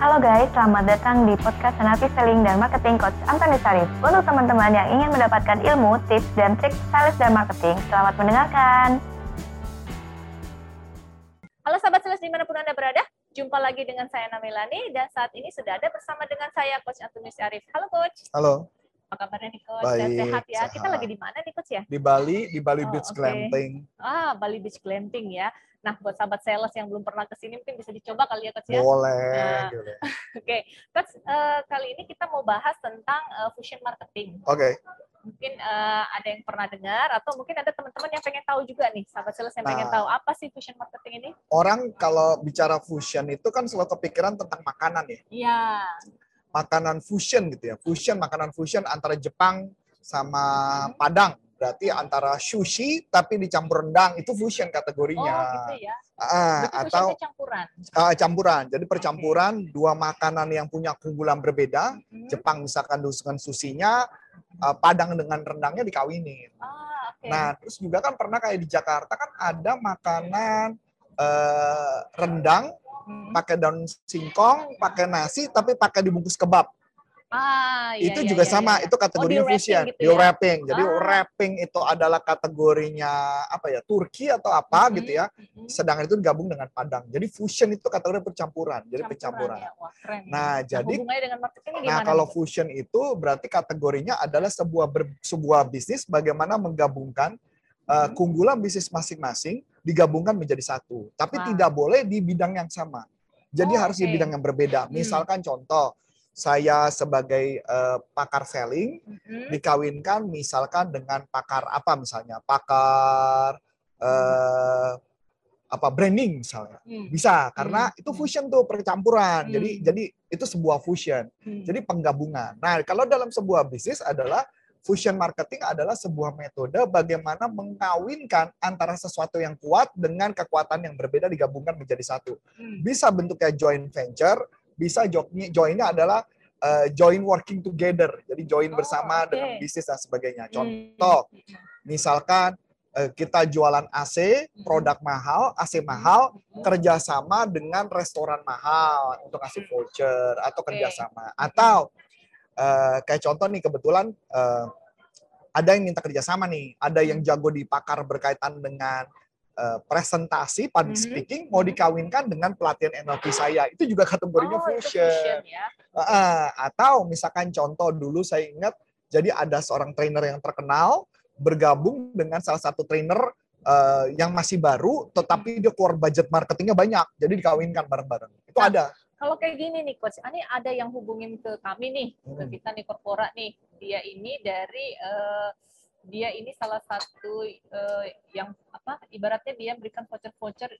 Halo guys, selamat datang di podcast Senapi Selling dan Marketing Coach Antoni Sarif. Untuk teman-teman yang ingin mendapatkan ilmu, tips, dan trik sales dan marketing, selamat mendengarkan. Halo sahabat sales di mana pun Anda berada, jumpa lagi dengan saya Namilani dan saat ini sudah ada bersama dengan saya Coach Antoni Sarif. Halo Coach. Halo. Apa kabarnya nih Coach? Baik, sehat ya. Sehat. Kita lagi di mana nih Coach ya? Di Bali, di Bali oh, Beach okay. Glamping. Ah, Bali Beach Glamping ya. Nah, buat sahabat sales yang belum pernah ke sini mungkin bisa dicoba kali ya, Coach ya. Boleh. Nah, Oke, okay. Coach, uh, kali ini kita mau bahas tentang uh, fusion marketing. Oke. Okay. Mungkin uh, ada yang pernah dengar atau mungkin ada teman-teman yang pengen tahu juga nih, sahabat sales yang nah, pengen tahu apa sih fusion marketing ini? Orang kalau bicara fusion itu kan selalu kepikiran tentang makanan ya. Iya. Makanan fusion gitu ya. Fusion, makanan fusion antara Jepang sama hmm. Padang berarti antara sushi tapi dicampur rendang itu fusion kategorinya. Oh, gitu ya. Uh, atau campuran. Uh, campuran. Jadi percampuran okay. dua makanan yang punya keunggulan berbeda. Hmm. Jepang misalkan dengan susinya, uh, Padang dengan rendangnya dikawinin. Ah, okay. Nah, terus juga kan pernah kayak di Jakarta kan ada makanan uh, rendang hmm. pakai daun singkong, pakai nasi tapi pakai dibungkus kebab. Ah, iya, itu iya, juga iya, sama, iya. itu kategorinya oh, fusion, gitu di ya? wrapping. Jadi ah. wrapping itu adalah kategorinya apa ya, Turki atau apa mm -hmm. gitu ya. Mm -hmm. Sedangkan itu digabung dengan Padang. Jadi fusion itu kategori percampuran, jadi percampuran. Ya. Wah, keren. Nah, nah, jadi dengan Nah, kalau fusion itu berarti kategorinya adalah sebuah ber, sebuah bisnis bagaimana menggabungkan uh, keunggulan bisnis masing-masing digabungkan menjadi satu. Tapi wow. tidak boleh di bidang yang sama. Jadi oh, harus okay. di bidang yang berbeda. Misalkan hmm. contoh saya sebagai uh, pakar selling mm-hmm. dikawinkan misalkan dengan pakar apa misalnya pakar uh, apa branding misalnya mm. bisa karena mm. itu fusion tuh percampuran mm. jadi jadi itu sebuah fusion mm. jadi penggabungan nah kalau dalam sebuah bisnis adalah fusion marketing adalah sebuah metode bagaimana mengkawinkan antara sesuatu yang kuat dengan kekuatan yang berbeda digabungkan menjadi satu. Hmm. Bisa bentuknya joint venture, bisa joinnya adalah uh, join working together. Jadi join oh, bersama okay. dengan bisnis dan sebagainya. Hmm. Contoh, hmm. misalkan uh, kita jualan AC, hmm. produk mahal, AC mahal, hmm. kerjasama dengan restoran mahal untuk kasih voucher atau kerjasama. Atau uh, kayak contoh nih kebetulan uh, ada yang minta kerjasama nih, ada yang jago di pakar berkaitan dengan uh, presentasi public mm -hmm. speaking mau dikawinkan dengan pelatihan NLP saya itu juga kategorinya oh, fusion, fusion ya? uh, atau misalkan contoh dulu saya ingat jadi ada seorang trainer yang terkenal bergabung dengan salah satu trainer uh, yang masih baru tetapi dia keluar budget marketingnya banyak jadi dikawinkan bareng-bareng itu nah, ada kalau kayak gini nih coach ini ada yang hubungin ke kami nih hmm. ke kita nih korporat nih dia ini dari uh, dia ini salah satu uh, yang apa ibaratnya dia berikan voucher-voucher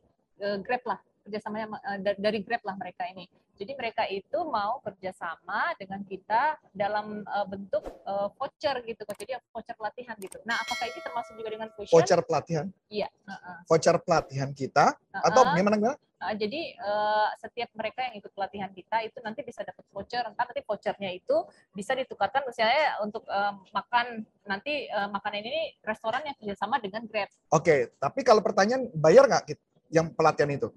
uh, Grab lah kerjasamanya uh, dari Grab lah mereka ini. Jadi mereka itu mau kerjasama dengan kita dalam uh, bentuk uh, voucher gitu, jadi voucher pelatihan gitu. Nah, apakah ini termasuk juga dengan voucher? Voucher pelatihan? Iya. Uh -uh. Voucher pelatihan kita uh -uh. atau gimana gimana? Uh, jadi uh, setiap mereka yang ikut pelatihan kita itu nanti bisa dapat voucher. Entar nanti vouchernya itu bisa ditukarkan misalnya untuk uh, makan nanti uh, makanan ini restoran yang kerjasama dengan Grab. Oke, okay, tapi kalau pertanyaan bayar nggak yang pelatihan itu?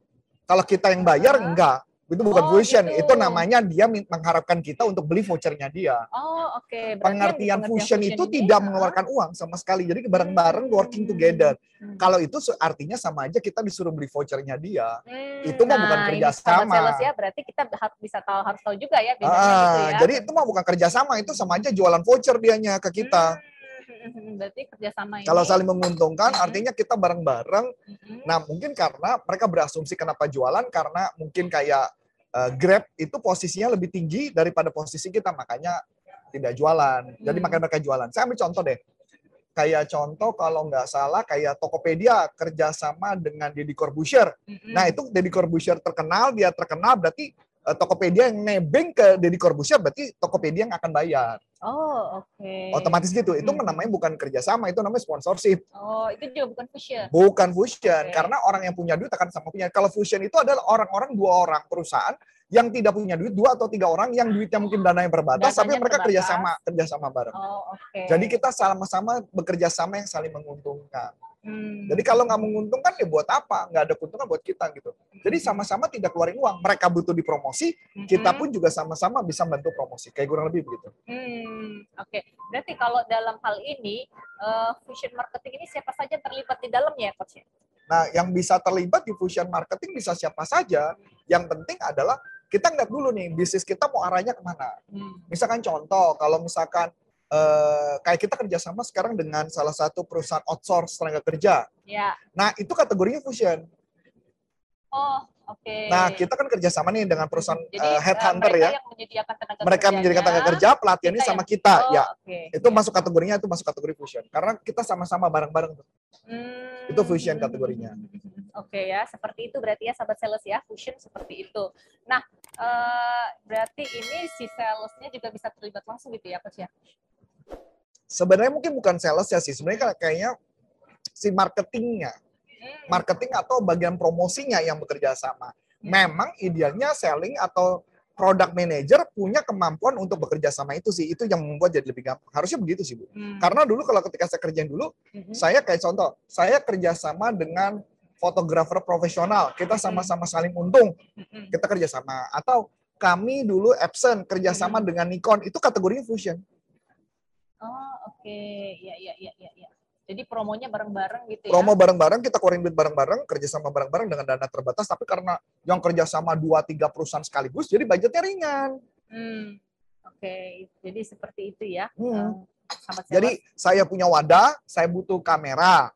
Kalau kita yang bayar uh, enggak, itu bukan oh, fusion, gitu. itu namanya dia mengharapkan kita untuk beli vouchernya dia. Oh, oke. Okay. Pengertian fusion, fusion itu ini, tidak mengeluarkan uang sama sekali. Jadi bareng-bareng hmm. working together. Hmm. Kalau itu artinya sama aja kita disuruh beli vouchernya dia. Hmm. Itu mah nah, bukan kerja sama. Sales ya, berarti kita harus bisa tahu harus tahu juga ya bedanya ah, gitu ya. Jadi itu mah bukan kerja sama, itu sama aja jualan voucher dianya ke kita. Hmm berarti kerjasama ini. Kalau saling menguntungkan, hmm. artinya kita bareng-bareng. Hmm. Nah, mungkin karena mereka berasumsi kenapa jualan, karena mungkin kayak uh, Grab itu posisinya lebih tinggi daripada posisi kita, makanya tidak jualan. Jadi hmm. makanya mereka jualan. Saya ambil contoh deh. Kayak contoh kalau nggak salah kayak Tokopedia kerjasama dengan Deddy Corbuzier. hmm Nah itu Deddy Corbuzier terkenal, dia terkenal berarti uh, Tokopedia yang nebeng ke Deddy Corbuzier berarti Tokopedia yang akan bayar. Oh, oke. Okay. Otomatis gitu. Itu hmm. namanya bukan kerjasama, itu namanya sponsorship. Oh, itu juga bukan fusion. Bukan fusion, okay. karena orang yang punya duit akan sama punya. Kalau fusion itu adalah orang-orang dua orang perusahaan yang tidak punya duit dua atau tiga orang yang duitnya mungkin dananya berbatas tapi Dananya mereka terbatas. kerjasama kerjasama bareng. Oh, oke. Jadi kita sama-sama bekerja sama yang saling menguntungkan. Hmm. Jadi kalau nggak menguntungkan ya buat apa? Nggak ada keuntungan buat kita gitu. Jadi sama-sama tidak keluarin uang. Mereka butuh dipromosi, kita Mm-mm. pun juga sama-sama bisa bantu promosi. Kayak kurang lebih begitu. Hmm, oke. Berarti kalau dalam hal ini eh, fusion marketing ini siapa saja terlibat di dalamnya ya coach ya? Nah, yang bisa terlibat di fusion marketing bisa siapa saja. Yang penting adalah kita ngeliat dulu nih bisnis kita mau arahnya ke mana. Hmm. Misalkan contoh, kalau misalkan eh, kayak kita kerjasama sekarang dengan salah satu perusahaan outsource tenaga kerja. Ya. Nah, itu kategorinya fusion. Oh, oke. Nah, kita kan kerjasama nih dengan perusahaan Jadi eh, headhunter mereka ya. yang menyediakan tenaga Mereka kerjanya, menjadikan tenaga kerja, pelatihannya kita sama yang- kita. Oh, ya, oke. itu Ya. masuk kategorinya itu masuk kategori fusion. Karena kita sama-sama bareng-bareng. tuh. Hmm. Itu fusion kategorinya. Oke ya, seperti itu berarti ya sahabat sales ya, fusion seperti itu. Nah, eh, berarti ini si salesnya juga bisa terlibat langsung gitu ya, coach ya? Sebenarnya mungkin bukan sales ya sih, sebenarnya kayak- kayaknya si marketingnya. Marketing atau bagian promosinya yang bekerja sama. Hmm. Memang idealnya selling atau product manager punya kemampuan untuk bekerja sama itu sih. Itu yang membuat jadi lebih gampang. Harusnya begitu sih, Bu. Hmm. Karena dulu kalau ketika saya kerjain dulu, Mhm. saya kayak contoh, saya kerjasama dengan fotografer profesional. Kita sama-sama saling untung, kita kerjasama. Atau kami dulu absen kerjasama Hmm. dengan Nikon, itu kategorinya fusion. Oh, oke. Ya, ya, ya, ya, ya. Jadi promonya bareng-bareng gitu ya. Promo bareng-bareng, kita keluarin duit bareng-bareng, kerjasama bareng-bareng dengan dana terbatas, tapi karena yang kerjasama 2-3 perusahaan sekaligus, jadi budgetnya ringan. Hmm. Oke, jadi seperti itu ya. Hmm. Sahabat Jadi saya punya wadah, saya butuh kamera,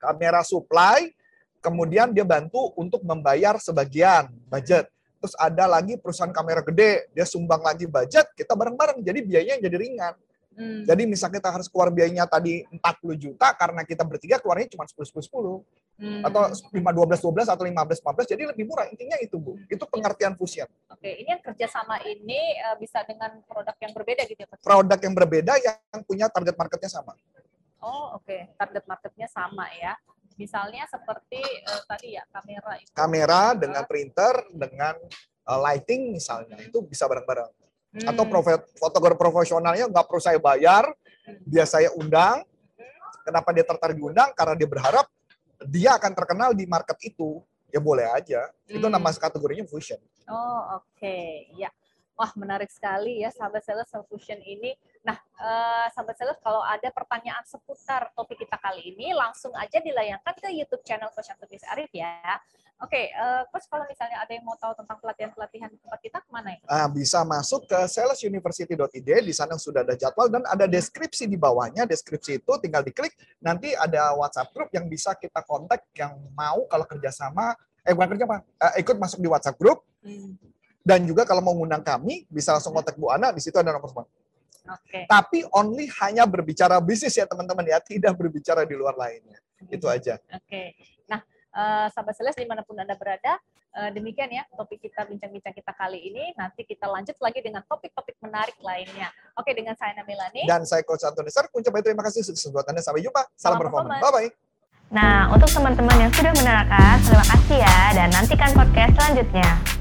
kamera supply, kemudian dia bantu untuk membayar sebagian budget. Terus ada lagi perusahaan kamera gede, dia sumbang lagi budget, kita bareng-bareng, jadi biayanya jadi ringan. Hmm. Jadi misalnya kita harus keluar biayanya tadi 40 juta, karena kita bertiga keluarnya cuma 10-10-10. Hmm. Atau 5-12-12 atau 15-15, jadi lebih murah. Intinya itu, Bu. Itu pengertian fusion. Oke, ini yang kerjasama ini eh, bisa dengan produk yang berbeda gitu ya, Coach? Produk yang berbeda yang punya target marketnya sama. Oh, oke. Target marketnya sama ya. Misalnya seperti eh, tadi ya kamera itu. Kamera dengan printer, dengan uh, lighting misalnya, itu bisa bareng-bareng. Hmm. atau profe- fotografer profesionalnya nggak perlu saya bayar, dia saya undang. Kenapa dia tertarik diundang? Karena dia berharap dia akan terkenal di market itu. Ya boleh aja. Itu Hmm. nama kategorinya fusion. Oh, oke. Ya. Wah, menarik sekali ya sahabat sales fusion ini. Nah, eh, sahabat sales kalau ada pertanyaan seputar topik kita kali ini langsung aja dilayangkan ke YouTube channel Coach Antonis Arif ya. Oke, eh, Coach kalau misalnya ada yang mau tahu tentang pelatihan-pelatihan di tempat kita ke mana ya? Nah, bisa masuk ke salesuniversity.id, di sana sudah ada jadwal dan ada deskripsi di bawahnya. Deskripsi itu tinggal diklik, nanti ada WhatsApp group yang bisa kita kontak yang mau kalau kerjasama, eh bukan kerja apa, eh, ikut masuk di WhatsApp group. Hmm, Dan juga kalau mau ngundang kami, bisa langsung kontak Bu Ana, di situ ada nomor telepon. Oke. Tapi only hanya berbicara bisnis ya teman-teman ya, tidak berbicara di luar lainnya. Itu aja. Oke. Nah, eh, sahabat sales di mana pun Anda berada, eh, demikian ya topik kita bincang-bincang kita kali ini. Nanti kita lanjut lagi dengan topik-topik menarik lainnya. Oke, dengan saya Namilani. Dan saya Coach Antoni Sar, terima kasih buat Anda. Sampai jumpa. Salam Salam performa. performance. Bye-bye. Nah, untuk teman-teman yang sudah menerangkan, terima kasih ya, dan nantikan podcast selanjutnya.